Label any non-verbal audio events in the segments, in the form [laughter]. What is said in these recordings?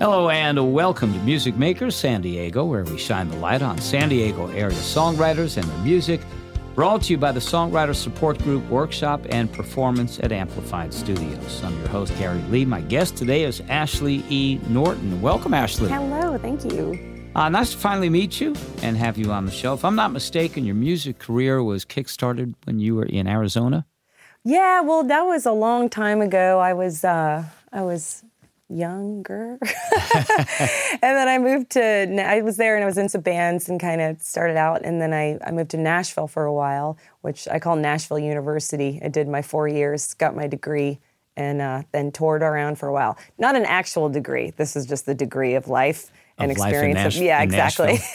Hello and welcome to Music Makers San Diego, where we shine the light on San Diego area songwriters and their music. Brought to you by the Songwriter Support Group Workshop and Performance at Amplified Studios. I'm your host, Gary Lee. My guest today is Ashley E. Norton. Welcome, Ashley. Hello, thank you. Uh, nice to finally meet you and have you on the show. If I'm not mistaken, your music career was kickstarted when you were in Arizona. Yeah, well, that was a long time ago. I was uh, I was younger. [laughs] [laughs] and then I moved to, I was there and I was in some bands and kind of started out. And then I, I moved to Nashville for a while, which I call Nashville University. I did my four years, got my degree, and uh, then toured around for a while. Not an actual degree. This is just the degree of life and Of life experience. Nash- of, yeah, exactly. [laughs]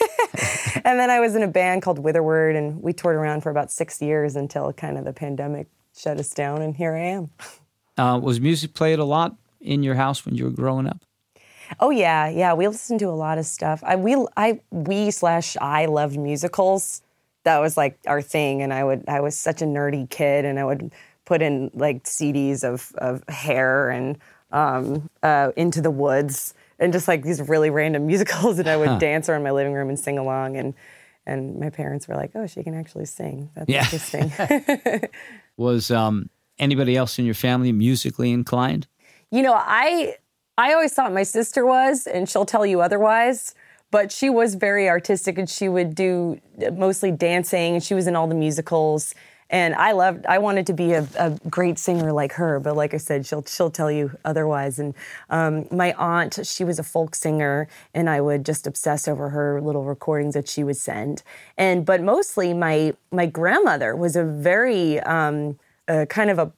And then I was in a band called Witherword, and we toured around for about six years until kind of the pandemic shut us down, and here I am. Uh, was music played a lot in your house when you were growing up? Oh yeah, yeah. We listened to a lot of stuff. I we I we slash I loved musicals. That was like our thing, and I would I was such a nerdy kid, and I would put in like CDs of of Hair and um, uh, Into the Woods, and just like these really random [laughs] musicals, and I would dance around my living room and sing along, and and my parents were like, "Oh, she can actually sing. That's Yeah. interesting." [laughs] Was um, anybody else in your family musically inclined? You know, I I always thought my sister was, and she'll tell you otherwise. But she was very artistic, and she would do mostly dancing, and she was in all the musicals. And I loved. I wanted to be a, a great singer like her, but like I said, she'll she'll tell you otherwise. And um, my aunt, she was a folk singer, and I would just obsess over her little recordings that she would send. And but mostly, my my grandmother was a very um, uh, kind of a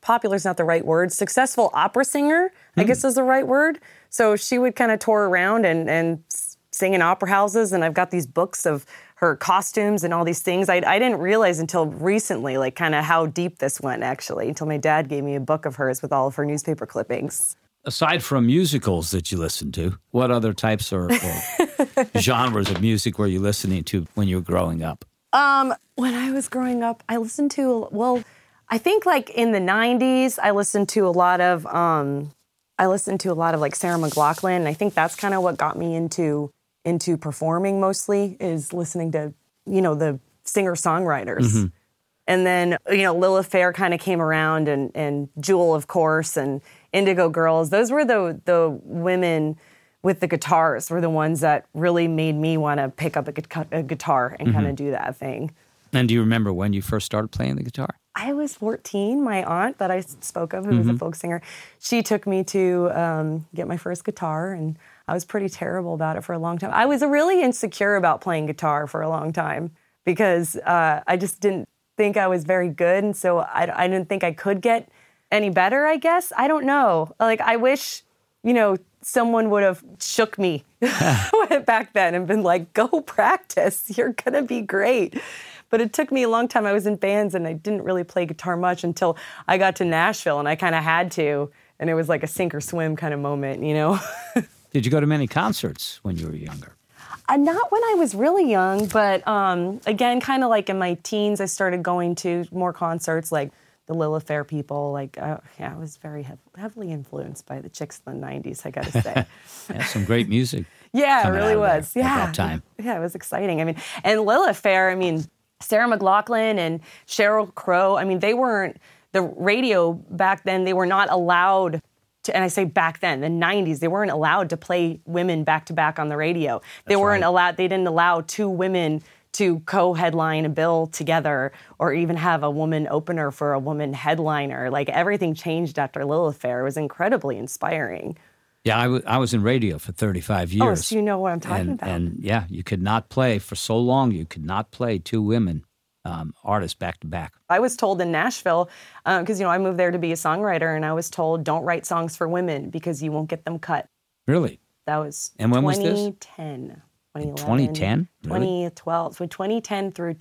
popular is not the right word successful opera singer i guess is the right word. So she would kind of tour around and and sing in opera houses and i've got these books of her costumes and all these things. I, I didn't realize until recently like kind of how deep this went actually until my dad gave me a book of hers with all of her newspaper clippings. Aside from musicals that you listen to, what other types or, or [laughs] genres of music were you listening to when you were growing up? Um, when I was growing up, I listened to well, I think like in the '90s, I listened to a lot of um, I listened to a lot of like Sarah McLachlan, and I think that's kind of what got me into into performing mostly is listening to you know the singer songwriters. And then, you know, Lilith Fair kind of came around and, and Jewel, of course, and Indigo Girls. Those were the, the women with the guitars were the ones that really made me want to pick up a, gu- a guitar and kind of do that thing. And do you remember when you first started playing the guitar? I was 14. My aunt that I spoke of, who was a folk singer, she took me to um, get my first guitar, and I was pretty terrible about it for a long time. I was really insecure about playing guitar for a long time because uh, I just didn't think I was very good, and so I, I didn't think I could get any better. I guess I don't know. Like I wish, you know, someone would have shook me [laughs] [laughs] back then and been like, "Go practice. You're gonna be great." But it took me a long time. I was in bands and I didn't really play guitar much until I got to Nashville and I kind of had to. And it was like a sink or swim kind of moment, you know? [laughs] Did you go to many concerts when you were younger? Uh, not when I was really young, but um, again, kind of like in my teens, I started going to more concerts like the Lilith Fair people. Like, uh, yeah, I was very hev- heavily influenced by the chicks in the 90s, I gotta say. [laughs] Yeah, some great music. [laughs] Yeah, it really there was. at Yeah, that time. Yeah, it was exciting. I mean, and Lilith Fair. I mean, Sarah McLachlan and Sheryl Crow. I mean, they weren't the radio back then. They were not allowed. To, and I say back then, the '90s, they weren't allowed to play women back to back on the radio. They weren't right. allowed. They didn't allow two women to co-headline a bill together, or even have a woman opener for a woman headliner. Like everything changed after Lilith Fair. It was incredibly inspiring. Yeah, I was in radio for 35 years. Oh, so you know what I'm talking and, about. and yeah, you could not play for so long. You could not play two women um, artists back to back. I was told in Nashville, because you know I moved there to be a songwriter, and I was told don't write songs for women because you won't get them cut. Really? That was And when was this? 2010, 2011, 2010? Really? 2012. So 2010 through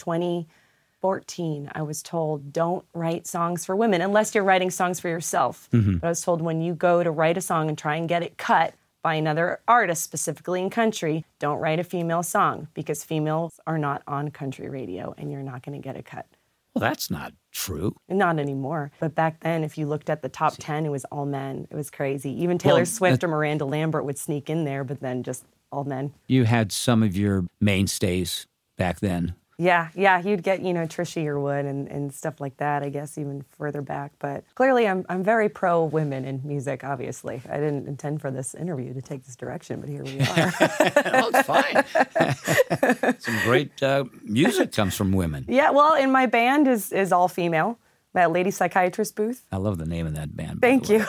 2014, I was told don't write songs for women unless you're writing songs for yourself. Mm-hmm. But I was told when you go to write a song and try and get it cut by another artist, specifically in country, don't write a female song because females are not on country radio and you're not going to get a cut. Well, that's not true. Not anymore. But back then, if you looked at the top 10, it was all men. It was crazy. Even Taylor Well, Swift that- or Miranda Lambert would sneak in there, but then just all men. You had some of your mainstays back then. Yeah, yeah, you'd get, you know, Trisha Yearwood and, and stuff like that, I guess, even further back. But clearly, I'm, I'm very pro women in music, obviously. I didn't intend for this interview to take this direction, but here we are. [laughs] oh, it's fine. [laughs] some great uh, music comes from women. yeah, well, and my band is, is all female, that Lady Psychiatrist booth. I love the name of that band. Thank you.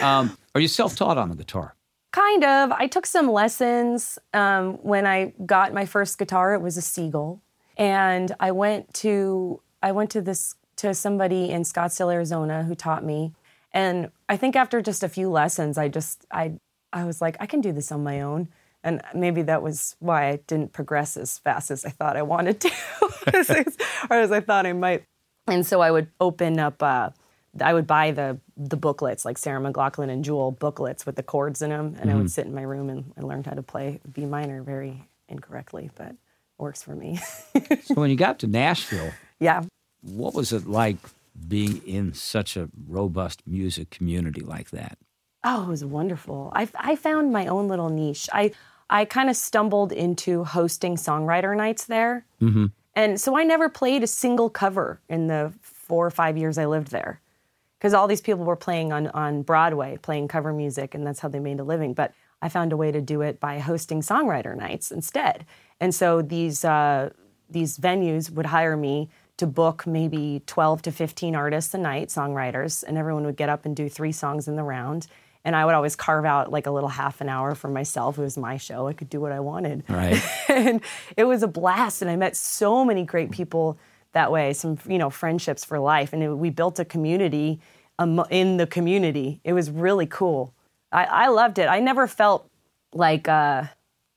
[laughs] Are you self-taught on the guitar? Kind of. I took some lessons um, when I got my first guitar. It was a Seagull, and I went to I went to this to somebody in Scottsdale, Arizona, who taught me. And I think after just a few lessons, I just I I was like, I can do this on my own. And maybe that was why I didn't progress as fast as I thought I wanted to, [laughs] or as I thought I might. And so I would open up. Uh, I would buy the the booklets like Sarah McLachlan and Jewel booklets with the chords in them, and I would sit in my room and I learned how to play B minor very incorrectly, but it works for me. [laughs] So when you got to Nashville, yeah. what was it like being in such a robust music community like that? Oh, it was wonderful. I, I found my own little niche. I I kind of stumbled into hosting songwriter nights there, mm-hmm. and so I never played a single cover in the four or five years I lived there, because all these people were playing on on Broadway, playing cover music, and that's how they made a living. But I found a way to do it by hosting songwriter nights instead, and so these uh, these venues would hire me to book maybe 12 to 15 artists a night, songwriters, and everyone would get up and do three songs in the round. And I would always carve out like a little half an hour for myself. It was my show. I could do what I wanted. Right. [laughs] and it was a blast. And I met so many great people that way, some, you know, friendships for life. And it, we built a community um, in the community. It was really cool. I, I loved it. I never felt like uh,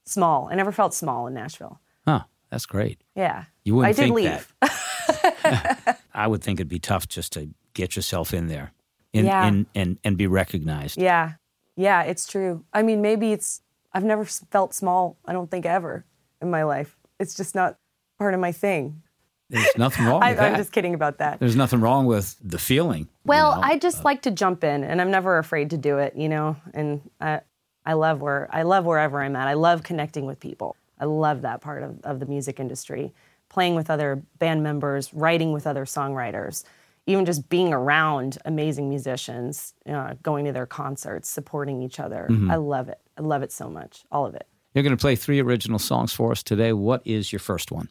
small. I never felt small in Nashville. Huh, that's great. Yeah. You wouldn't I did think leave. that. [laughs] [laughs] I would think it'd be tough just to get yourself in there and, Yeah. and, and, and be recognized. Yeah. Yeah, it's true. I mean, maybe it's, I've never felt small, I don't think ever in my life. It's just not part of my thing. There's nothing wrong [laughs] I, with that. I'm just kidding about that. There's nothing wrong with the feeling. you Well, know? I just like to jump in, and I'm never afraid to do it, you know. And I, I love where I love wherever I'm at. I love connecting with people. I love that part of, of the music industry, playing with other band members, writing with other songwriters, even just being around amazing musicians, uh, going to their concerts, supporting each other. I love it. I love it so much, all of it. You're going to play three original songs for us today. What is your first one?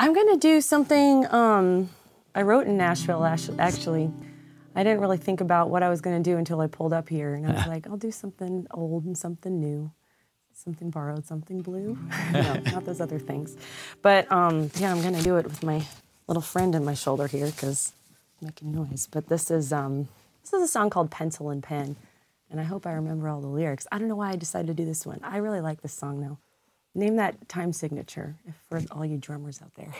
I'm gonna do something um, I wrote in Nashville. Actually, I didn't really think about what I was gonna do until I pulled up here, and I was [laughs] like, I'll do something old and something new, something borrowed, something blue. [laughs] no, not those other things. But um, yeah, I'm gonna do it with my little friend in my shoulder here because making noise. But this is um, this is a song called Pencil and Pen, and I hope I remember all the lyrics. I don't know why I decided to do this one. I really like this song though. Name that time signature for all you drummers out there.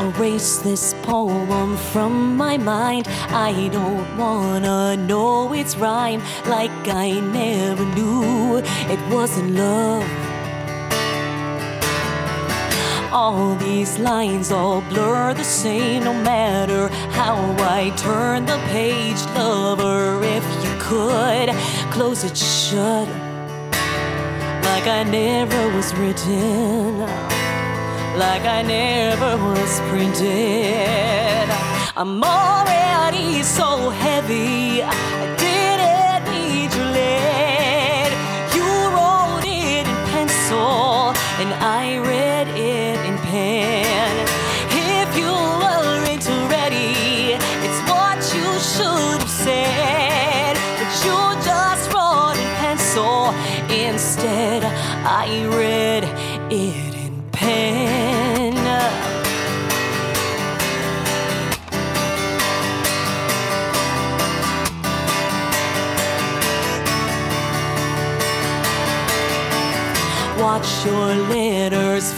Erase this poem from my mind. I don't wanna know its rhyme like I never knew it wasn't love. All these lines all blur the same no matter how I turn the page. Lover, if you could close it shut like I never was written like I never was printed. I'm already so heavy,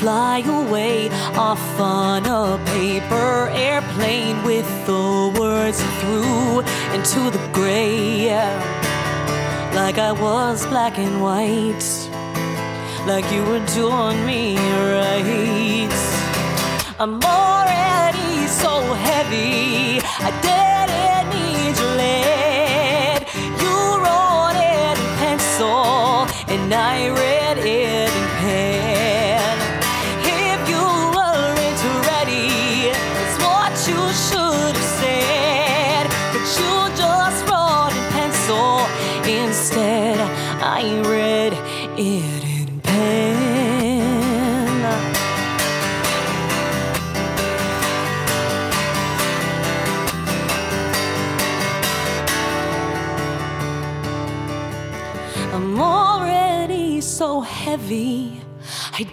fly away off on a paper airplane with the words through into the gray. Like I was black and white, like you were doing me right. I'm already so heavy, I didn't need your lead. You wrote it in pencil, and I read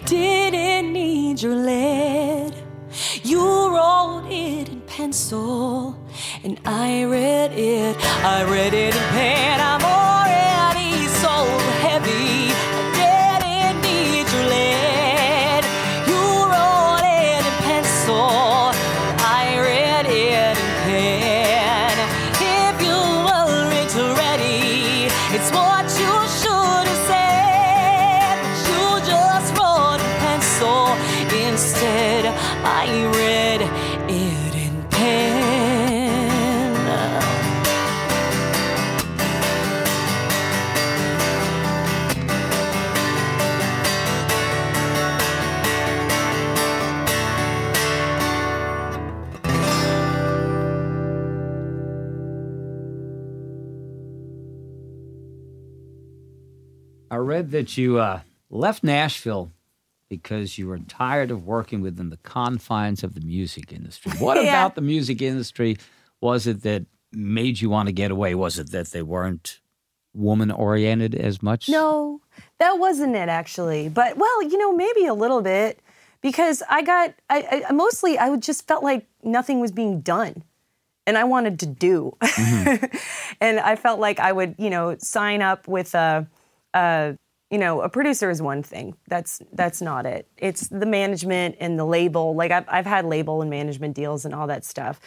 didn't need your lead. You wrote it in pencil, and I read it. I read it in pen. That you uh, left Nashville because you were tired of working within the confines of the music industry. [laughs] What Yeah. about the music industry was it that made you want to get away? Was it that they weren't woman oriented as much? No, that wasn't it actually. But well, you know, maybe a little bit because I got I, I mostly I just felt like nothing was being done. And I wanted to do. [laughs] and I felt like I would, you know, sign up with a, a you know, a producer is one thing. That's that's not it. It's the management and the label. Like I've I've had label and management deals and all that stuff.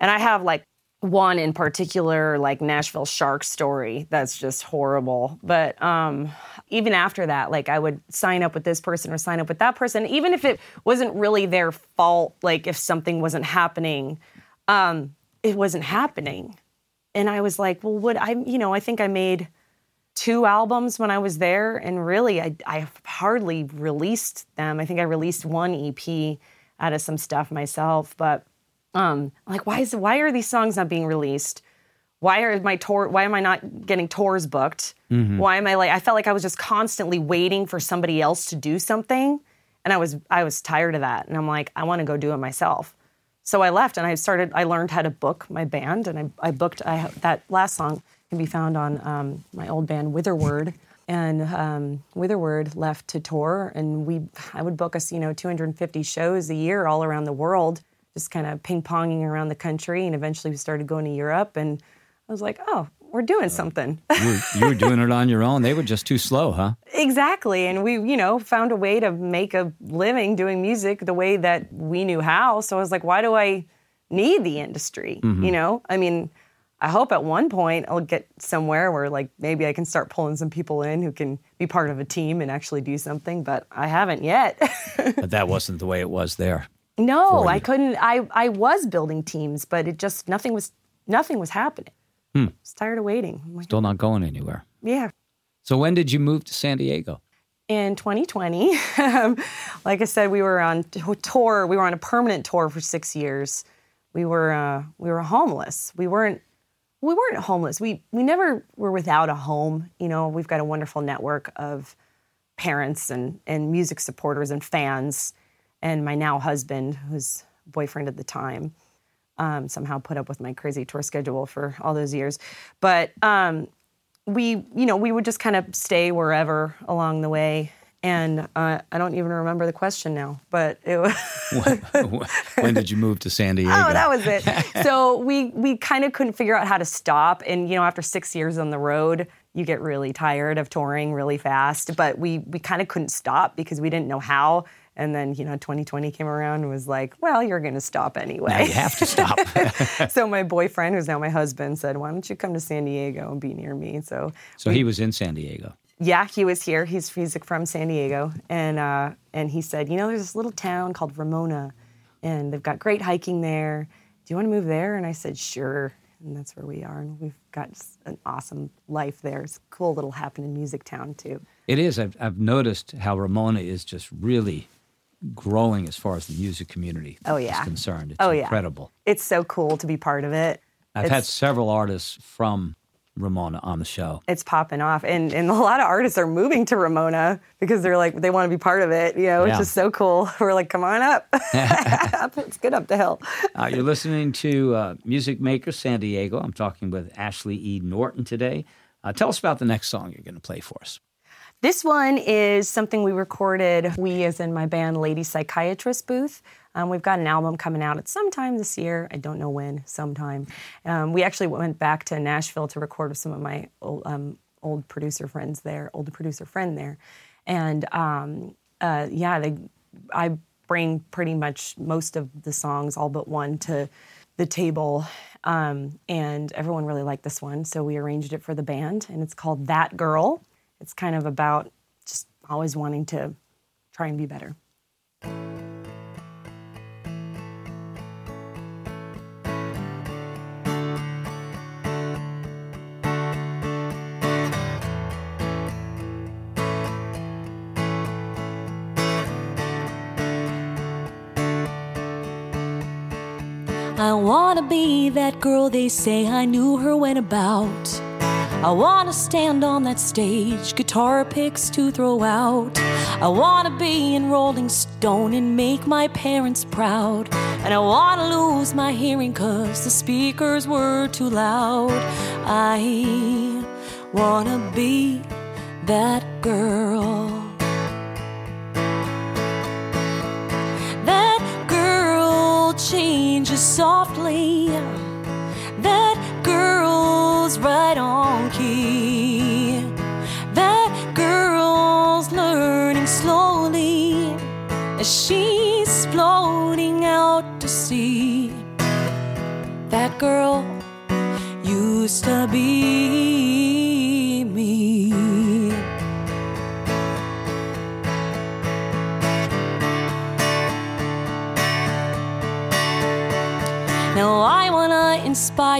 And I have like one in particular, like Nashville Shark story, that's just horrible. But um, even after that, like I would sign up with this person or sign up with that person, even if it wasn't really their fault, like if something wasn't happening, um, it wasn't happening. And I was like, well, would I, you know, I think I made two albums when I was there, and really, I, I hardly released them. I think I released one EP out of some stuff myself, but um, like, why is why are these songs not being released? Why are my tour? Why am I not getting tours booked? Why am I like? I felt like I was just constantly waiting for somebody else to do something, and I was I was tired of that. And I'm like, I want to go do it myself. So I left and I started. I learned how to book my band, and I, I booked. I that last song can be found on um, my old band Witherword, and um, Witherword left to tour, and we I would book us you know 250 shows a year all around the world, just kind of ping ponging around the country, and eventually we started going to Europe, and I was like, oh, we're doing something. You were, you were doing it on your own. They were just too slow, huh? [laughs] Exactly. And we, you know, found a way to make a living doing music the way that we knew how. So I was like, why do I need the industry? You know? I mean, I hope at one point I'll get somewhere where like maybe I can start pulling some people in who can be part of a team and actually do something, but I haven't yet. [laughs] But that wasn't the way it was there. no, I couldn't I I was building teams, but it just nothing was nothing was happening. I was tired of waiting. Like, Still not going anywhere. yeah. So when did you move to San Diego? in 2020. Um, [laughs] like I said, we were on tour. We were on a permanent tour for six years. We were uh, we were homeless. We weren't we weren't homeless. We we never were without a home. You know, we've got a wonderful network of parents and and music supporters and fans, and my now husband, who's boyfriend at the time. Um, somehow put up with my crazy tour schedule for all those years, but um, we you know we would just kind of stay wherever along the way and uh, i don't even remember the question now but it was [laughs] when did you move to San [laughs] Diego? oh that was it [laughs] so we we kind of couldn't figure out how to stop and you know after six years on the road you get really tired of touring really fast. But we we kind of couldn't stop because we didn't know how. And then you know 2020 came around and was like, well, you're going to stop anyway. Now you have to stop. so my boyfriend, who's now my husband, said, why don't you come to San Diego and be near me? So so he was in San Diego. Yeah, he was here. He's he's from San Diego, and uh, and he said, you know, there's this little town called Ramona, and they've got great hiking there. Do you want to move there? And I said, sure. And that's where we are, and we've got an awesome life there. It's a cool little happening music town too. It is. I've, I've noticed how Ramona is just really growing as far as the music community Oh, is yeah. concerned. It's Oh, yeah. incredible. It's so cool to be part of it. I've had several artists from Ramona on the show. it's popping off and, and a lot of artists are moving to ramona because they're like they want to be part of it you know Yeah. which is so cool [laughs] we're like come on up [laughs] [laughs] it's good up the hill Uh, you're listening to uh, Music Maker San Diego. I'm talking with Ashley E. Norton today. Uh, tell us about the next song you're going to play for us. this one is something we recorded we as in my band lady psychiatrist booth um, we've got an album coming out at sometime this year. I don't know when sometime. Um, we actually went back to nashville to record with some of my old, um, old producer friends there old producer friend there. And um, uh, yeah they, i bring pretty much most of the songs all but one to the table. Um, and everyone really liked this one. So we arranged it for the band and it's called that girl. It's kind of about just always wanting to try and be better I wanna be that girl they say I knew her when about. I wanna stand on that stage, guitar picks to throw out. I wanna be in Rolling Stone and make my parents proud. And I wanna lose my hearing cause the speakers were too loud. I wanna be that girl. Changes softly. That girl's right on key. That girl's learning slowly as she's floating out to sea. That girl used to be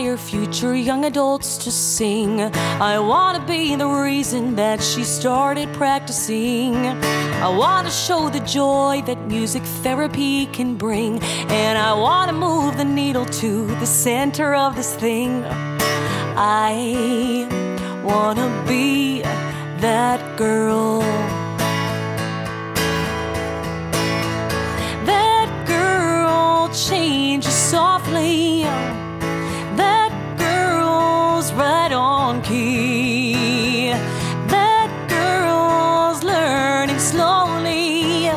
inspire future young adults to sing. I wanna be the reason that she started practicing. I wanna show the joy that music therapy can bring. And I wanna move the needle to the center of this thing. I wanna be that girl. That girl changes softly. Right on key. That girl's learning slowly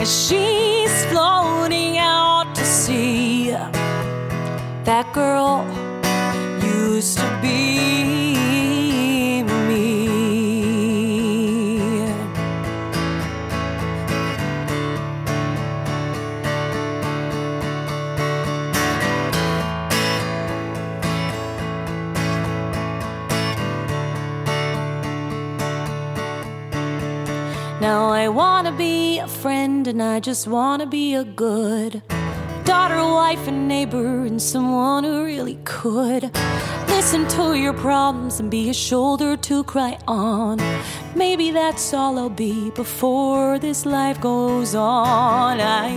as she's floating out to sea. That girl used to be friend and I just wanna be a good daughter, wife, and neighbor, and someone who really could listen to your problems and be a shoulder to cry on. Maybe that's all I'll be before this life goes on. I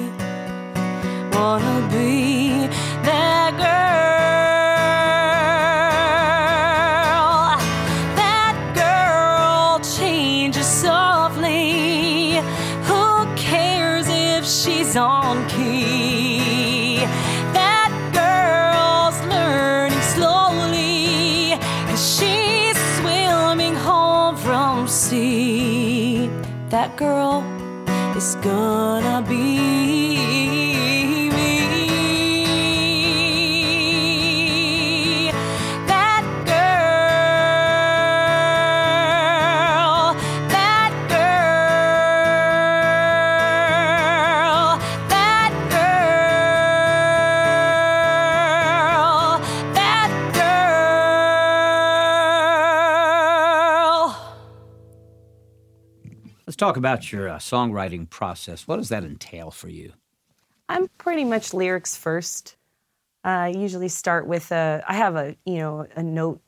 wanna be that girl. She's on key? That girl's learning slowly. And she's swimming home from sea. That girl is gonna be talk about your uh, songwriting process. What does that entail for you? I'm pretty much lyrics first. I usually start with a. I have a you know a note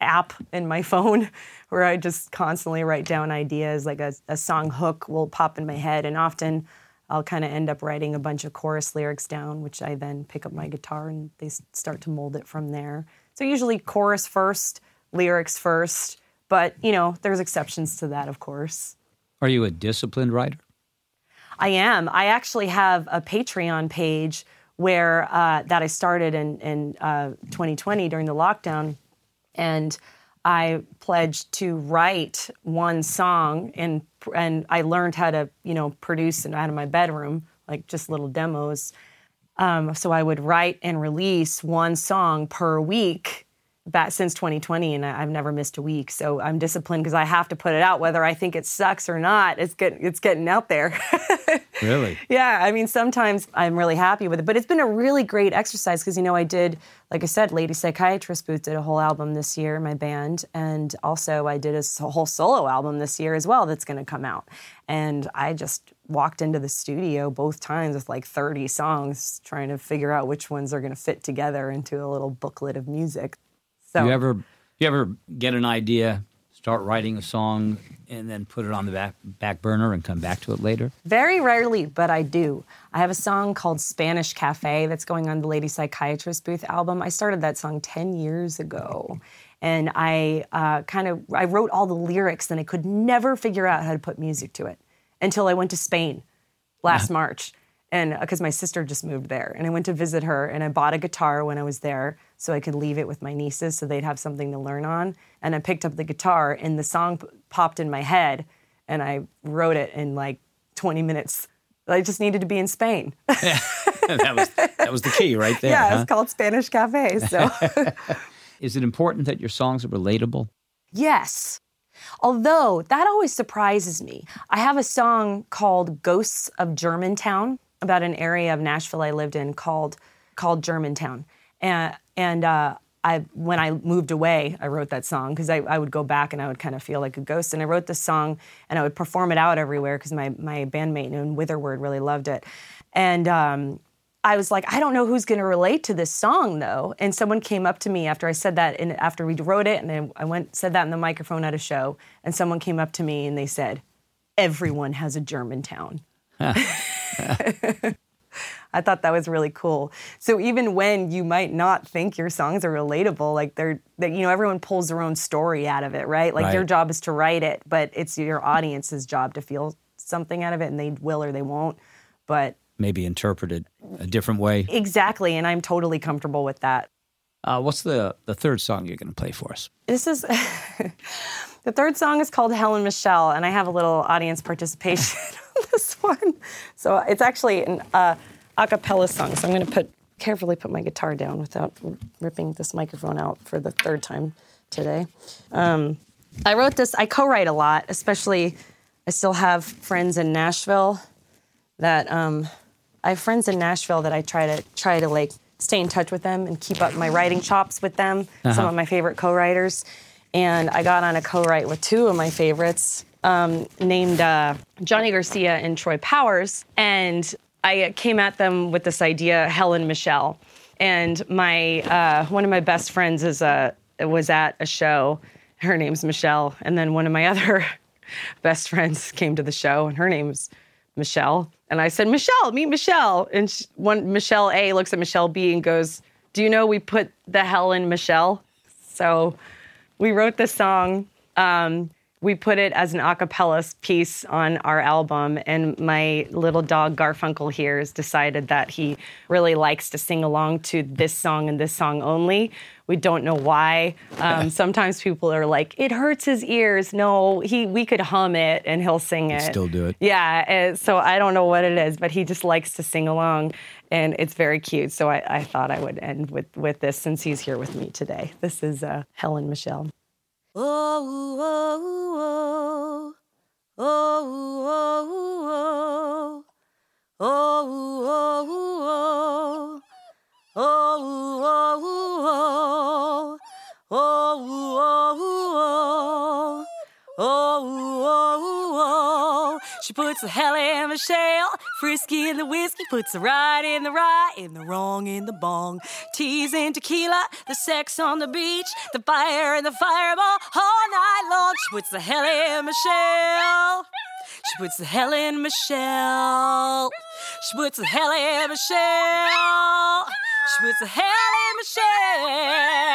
app in my [laughs] phone where I just constantly write down ideas. Like a, a song hook will pop in my head, and often I'll kind of end up writing a bunch of chorus lyrics down, which I then pick up my guitar and they start to mold it from there. So usually chorus first, lyrics first, but you know there's exceptions to that, of course. Are you a disciplined writer? I am. I actually have a Patreon page where uh, that I started in in uh, 2020 during the lockdown, and I pledged to write one song, and and I learned how to you know produce it out of my bedroom, like just little demos. Um, so I would write and release one song per week back since 2020 and I've never missed a week. So I'm disciplined because I have to put it out whether I think it sucks or not. It's getting it's getting out there. [laughs] really? Yeah, I mean sometimes I'm really happy with it, but it's been a really great exercise because you know I did like I said Lady Psychiatrist Booth did a whole album this year my band and also I did a whole solo album this year as well that's going to come out. And I just walked into the studio both times with like 30 songs trying to figure out which ones are going to fit together into a little booklet of music. So you ever you ever get an idea, start writing a song, and then put it on the back back burner and come back to it later? Very rarely, but I do. I have a song called Spanish Cafe that's going on the Lady Psychiatrist Booth album. I started that song ten years ago, and I uh, kind of I wrote all the lyrics, and I could never figure out how to put music to it until I went to Spain last March and uh, because my sister just moved there and i went to visit her and i bought a guitar when i was there so i could leave it with my nieces so they'd have something to learn on and i picked up the guitar and the song p- popped in my head and i wrote it in like 20 minutes i just needed to be in spain [laughs] that was that was the key right there. [laughs] yeah huh? it's called spanish cafe so [laughs] Is it important that your songs are relatable? Yes. Although that always surprises me. I have a song called Ghosts of Germantown about an area of Nashville I lived in called called Germantown. And and uh, I when I moved away, I wrote that song because I, I would go back and I would kind of feel like a ghost. And I wrote this song and I would perform it out everywhere because my my bandmate in Witherword really loved it. And um, I was like, I don't know who's going to relate to this song though. And someone came up to me after I said that, and after we wrote it, and I went said that in the microphone at a show, and someone came up to me and they said, "Everyone has a Germantown." [laughs] I thought that was really cool. So even when you might not think your songs are relatable, like they're, that you know, everyone pulls their own story out of it, right? Like your job is to write it, but it's your audience's job to feel something out of it, and they will or they won't. But Maybe interpreted a different way. exactly, and I'm totally comfortable with that. Uh, what's the the third song you're going to play for us? This is [laughs] the third song is called Helen Michelle, and I have a little audience participation [laughs] on this one. So it's actually an uh, a cappella song. So I'm going to put carefully put my guitar down without ripping this microphone out for the third time today. Um, I wrote this. I co-write a lot, especially. I still have friends in Nashville that um, I have friends in Nashville that I try to try to like stay in touch with them and keep up my writing chops with them. Some of my favorite co-writers, and I got on a co-write with two of my favorites, um, named uh, Johnny Garcia and Troy Powers, and I came at them with this idea, Helen Michelle, and my uh, one of my best friends is a was at a show. Her name's Michelle, and then one of my [laughs] other best friends came to the show, and her name's Michelle. And I said, Michelle, meet Michelle. And she, one Michelle A looks at Michelle B and goes, Do you know we put the hell in Michelle? So we wrote this song. Um, we put it as an a cappella piece on our album, and my little dog Garfunkel here has decided that he really likes to sing along to this song and this song only. We don't know why. Um, [laughs] sometimes people are like, "It hurts his ears." No, he we could hum it and he'll sing it. still do it. Yeah. so I don't know what it is, but he just likes to sing along, and it's very cute. So I, I thought I would end with with this since he's here with me today. This is uh, Helen Michelle. Oh, oh, oh, oh, puts the hell in Michelle. Frisky in the whiskey, puts the right in the right, and the wrong in the bong. Teas and tequila, the sex on the beach, the fire and the fireball all night long. She puts the hell in Michelle. She puts the hell in Michelle. She puts the hell in Michelle. She puts the hell in Michelle.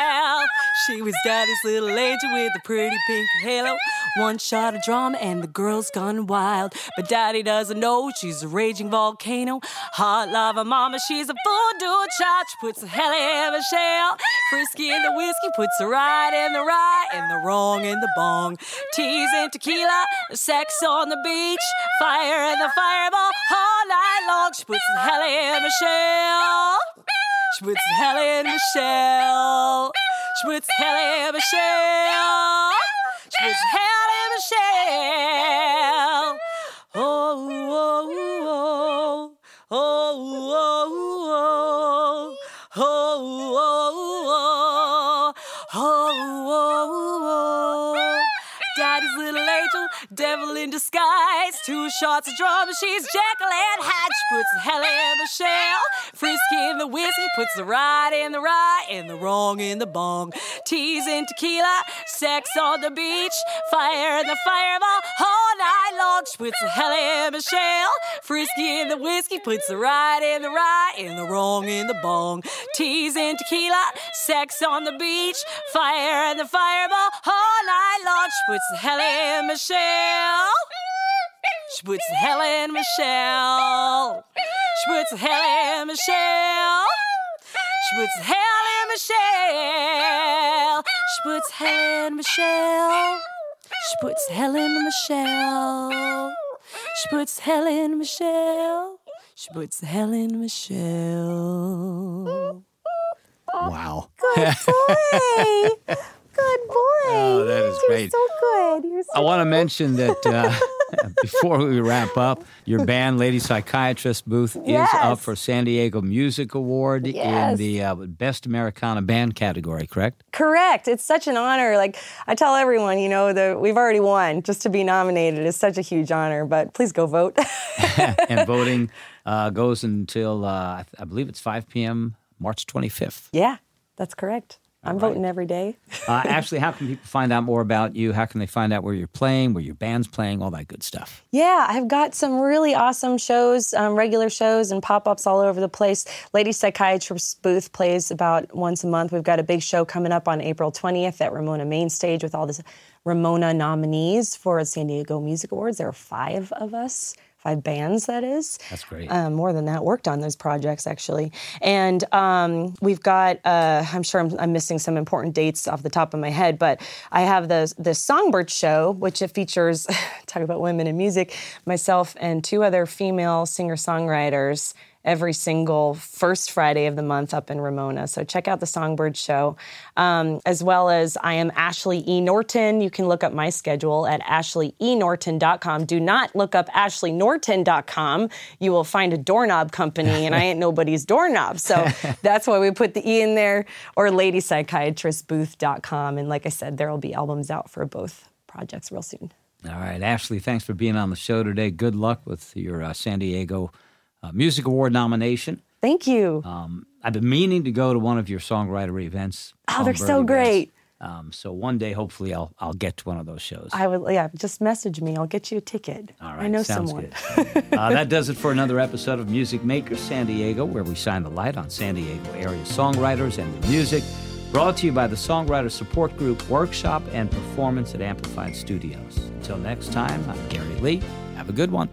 She was daddy's little angel with a pretty pink halo. One shot of drama and the girl's gone wild. But daddy doesn't know she's a raging volcano. Hot lava mama, she's a voodoo child. She puts the hell in Michelle. Frisky in the whiskey, puts the right in the right and the wrong in the bong. Teas and tequila, sex on the beach, fire and the fireball all night long. She puts the hell in Michelle. She puts the hell in Michelle. She Schmutzherr Michelle. Schmutzherr Michelle. Oh. Two shots of drum, she's Jekyll and Hyde. Puts the hell in Michelle. Frisky in the whiskey, puts the right in the right and the wrong in the bong. Teas and tequila, sex on the beach, fire in the fireball all night long. She puts the hell in Michelle. Frisky in the whiskey, puts the right in the right and the wrong in the bong. Teas and tequila, sex on the beach, fire in the fireball all night long. She puts the hell in Michelle. Schwitz Helen Michelle. Schwitz Helen Michelle. Schwitz Helen Michelle. Schwitz Helen Michelle. Schwitz Helen Michelle. Schwitz Helen Michelle. Schwitz Helen Michelle. Wow. Good [laughs] boy. Good boy. Oh, that is You're great. so good. You're so I want to mention that uh, [laughs] [laughs] before we wrap up, your band, Lady Psychiatrist Booth, is up for San Diego Music Award in the uh, Best Americana Band category, correct? Correct. It's such an honor. Like I tell everyone, you know, that we've already won. Just to be nominated is such a huge honor. But please go vote. [laughs] [laughs] and voting uh, goes until, uh, I believe it's 5 p.m., March 25th. yeah, that's correct. I'm voting every day. [laughs] Uh, Ashley, how can people find out more about you? How can they find out where you're playing, where your band's playing, all that good stuff? Yeah, I've got some really awesome shows, um, regular shows and pop ups all over the place. Lady Psychiatrist Booth plays about once a month. We've got a big show coming up on April 20th at Ramona Main Stage with all the Ramona nominees for San Diego Music Awards. There are five of us. Five bands, that is. That's great. Um, more than that, worked on those projects actually. And um, we've got, uh, I'm sure I'm, I'm missing some important dates off the top of my head, but I have the, the Songbird Show, which it features, [laughs] talk about women in music, myself and two other female singer songwriters every single first Friday of the month up in Ramona. So check out the Songbird Show, um, as well as I am Ashley E. Norton. You can look up my schedule at ashleyenorton.com. Do not look up ashleynorton.com. You will find a doorknob company, and I ain't [laughs] nobody's doorknob. So [laughs] that's why we put the E in there, or ladypsychiatristbooth.com. And like I said, there will be albums out for both projects real soon. All right, Ashley, thanks for being on the show today. Good luck with your uh, San Diego uh, Music Award nomination. Thank you. Um, I've been meaning to go to one of your songwriter events. Oh, they're so events. great. Um, so one day, hopefully, I'll I'll get to one of those shows. I will, yeah, just message me. I'll get you a ticket. All right, I know sounds someone. good. uh, that does it for another episode of Music Maker San Diego, where we shine the light on San Diego area songwriters and their music. Brought to you by the Songwriter Support Group Workshop and Performance at Amplified Studios. Until next time, I'm Gary Lee. Have a good one.